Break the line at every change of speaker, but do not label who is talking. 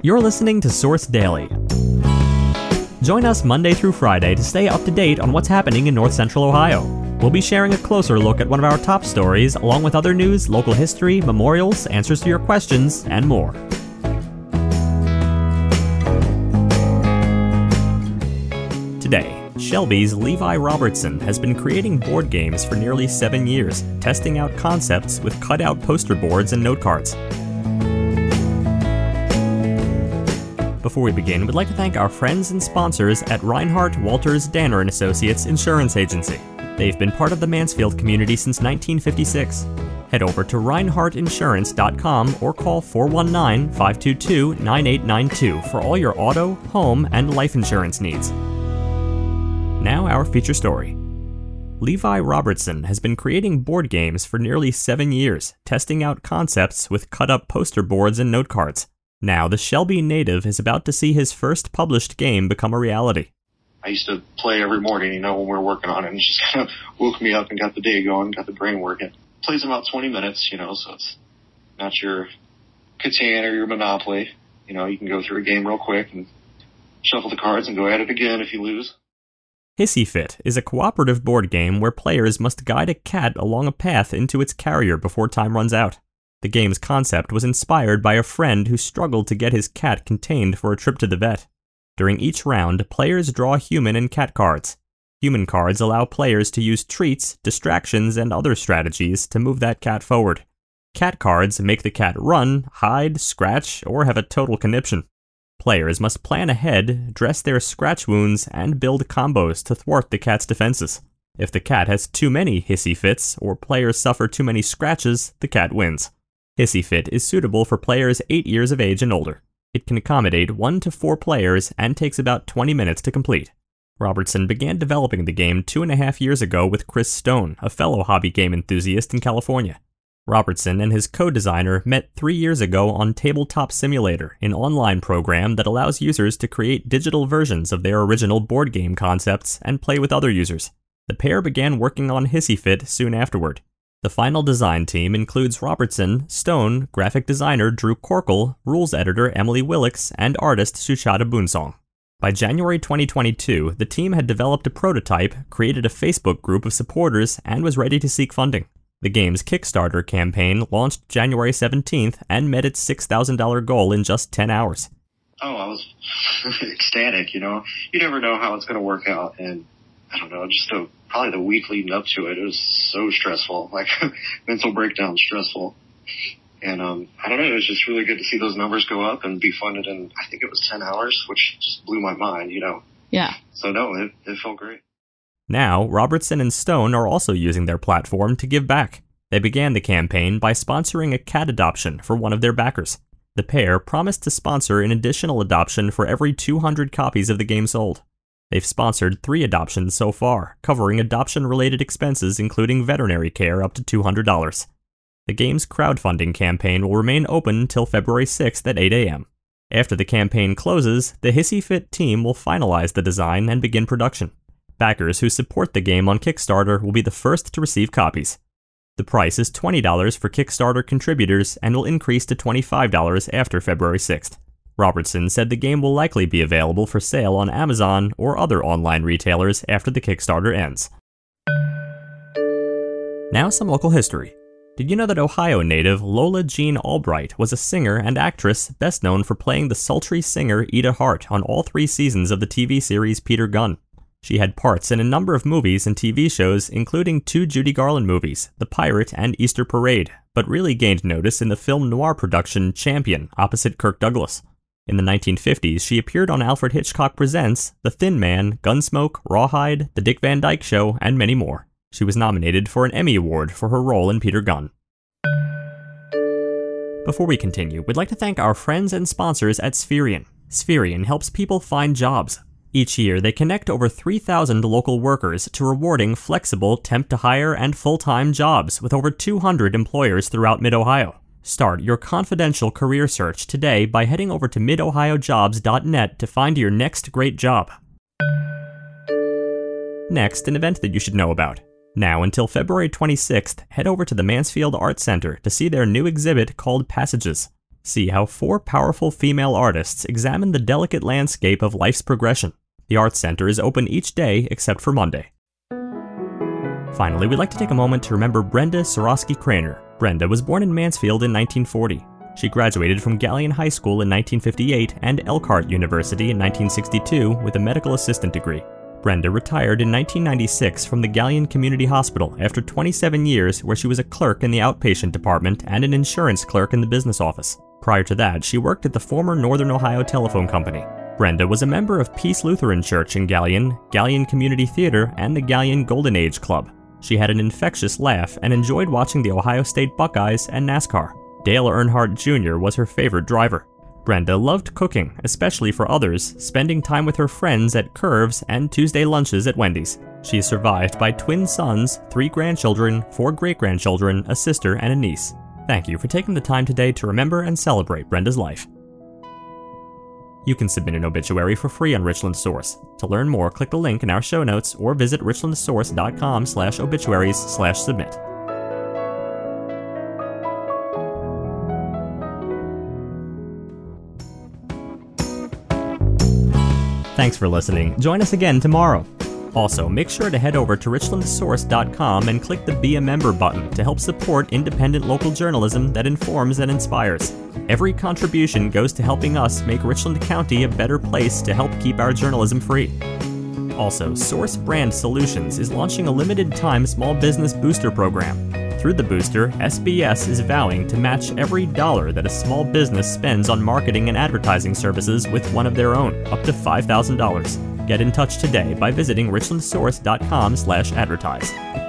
You're listening to Source Daily. Join us Monday through Friday to stay up to date on what's happening in North Central Ohio. We'll be sharing a closer look at one of our top stories, along with other news, local history, memorials, answers to your questions, and more. Today, Shelby's Levi Robertson has been creating board games for nearly seven years, testing out concepts with cutout poster boards and note cards. Before we begin, we'd like to thank our friends and sponsors at Reinhardt Walters Danner and Associates Insurance Agency. They've been part of the Mansfield community since 1956. Head over to reinhardtinsurance.com or call 419 522 9892 for all your auto, home, and life insurance needs. Now, our feature story. Levi Robertson has been creating board games for nearly seven years, testing out concepts with cut up poster boards and note cards. Now, the Shelby native is about to see his first published game become a reality.
I used to play every morning, you know, when we were working on it, and it just kind of woke me up and got the day going, got the brain working. Plays about 20 minutes, you know, so it's not your Catan or your Monopoly. You know, you can go through a game real quick and shuffle the cards and go at it again if you lose.
Hissy Fit is a cooperative board game where players must guide a cat along a path into its carrier before time runs out. The game's concept was inspired by a friend who struggled to get his cat contained for a trip to the vet. During each round, players draw human and cat cards. Human cards allow players to use treats, distractions, and other strategies to move that cat forward. Cat cards make the cat run, hide, scratch, or have a total conniption. Players must plan ahead, dress their scratch wounds, and build combos to thwart the cat's defenses. If the cat has too many hissy fits, or players suffer too many scratches, the cat wins. Hissy Fit is suitable for players 8 years of age and older. It can accommodate 1 to 4 players and takes about 20 minutes to complete. Robertson began developing the game two and a half years ago with Chris Stone, a fellow hobby game enthusiast in California. Robertson and his co designer met three years ago on Tabletop Simulator, an online program that allows users to create digital versions of their original board game concepts and play with other users. The pair began working on Hissy Fit soon afterward. The final design team includes Robertson, Stone, graphic designer Drew Corkle, rules editor Emily Willix, and artist Sushada Boonsong. By January 2022, the team had developed a prototype, created a Facebook group of supporters, and was ready to seek funding. The game's Kickstarter campaign launched January 17th and met its $6,000 goal in just 10 hours.
Oh, I was ecstatic, you know. You never know how it's going to work out, and I don't know, just a probably the week leading up to it, it was so stressful, like mental breakdown stressful. And um, I don't know, it was just really good to see those numbers go up and be funded in, I think it was 10 hours, which just blew my mind, you know.
Yeah.
So no, it, it felt great.
Now, Robertson and Stone are also using their platform to give back. They began the campaign by sponsoring a cat adoption for one of their backers. The pair promised to sponsor an additional adoption for every 200 copies of the game sold. They've sponsored three adoptions so far, covering adoption related expenses including veterinary care up to $200. The game's crowdfunding campaign will remain open until February 6th at 8 a.m. After the campaign closes, the Hissy Fit team will finalize the design and begin production. Backers who support the game on Kickstarter will be the first to receive copies. The price is $20 for Kickstarter contributors and will increase to $25 after February 6th. Robertson said the game will likely be available for sale on Amazon or other online retailers after the Kickstarter ends. Now, some local history. Did you know that Ohio native Lola Jean Albright was a singer and actress best known for playing the sultry singer Edie Hart on all three seasons of the TV series Peter Gunn? She had parts in a number of movies and TV shows, including two Judy Garland movies, The Pirate and Easter Parade, but really gained notice in the film noir production Champion opposite Kirk Douglas. In the 1950s, she appeared on Alfred Hitchcock Presents, The Thin Man, Gunsmoke, Rawhide, The Dick Van Dyke Show, and many more. She was nominated for an Emmy Award for her role in Peter Gunn. Before we continue, we'd like to thank our friends and sponsors at Spherion. Spherion helps people find jobs. Each year, they connect over 3,000 local workers to rewarding flexible temp to hire and full time jobs with over 200 employers throughout Mid Ohio. Start your confidential career search today by heading over to midohiojobs.net to find your next great job. Next, an event that you should know about. Now until February 26th, head over to the Mansfield Art Center to see their new exhibit called Passages. See how four powerful female artists examine the delicate landscape of life's progression. The Art Center is open each day except for Monday. Finally, we'd like to take a moment to remember Brenda Sorosky Craner. Brenda was born in Mansfield in 1940. She graduated from Galion High School in 1958 and Elkhart University in 1962 with a medical assistant degree. Brenda retired in 1996 from the Galion Community Hospital after 27 years, where she was a clerk in the outpatient department and an insurance clerk in the business office. Prior to that, she worked at the former Northern Ohio Telephone Company. Brenda was a member of Peace Lutheran Church in Galion, Galion Community Theater, and the Galion Golden Age Club. She had an infectious laugh and enjoyed watching the Ohio State Buckeyes and NASCAR. Dale Earnhardt Jr. was her favorite driver. Brenda loved cooking, especially for others, spending time with her friends at Curves and Tuesday lunches at Wendy's. She is survived by twin sons, three grandchildren, four great grandchildren, a sister, and a niece. Thank you for taking the time today to remember and celebrate Brenda's life. You can submit an obituary for free on Richland Source. To learn more, click the link in our show notes or visit richlandsource.com slash obituaries slash submit. Thanks for listening. Join us again tomorrow. Also, make sure to head over to richlandsource.com and click the Be a Member button to help support independent local journalism that informs and inspires. Every contribution goes to helping us make Richland County a better place to help keep our journalism free. Also, Source Brand Solutions is launching a limited time small business booster program. Through the booster, SBS is vowing to match every dollar that a small business spends on marketing and advertising services with one of their own, up to $5,000. Get in touch today by visiting richlandsource.com/advertise.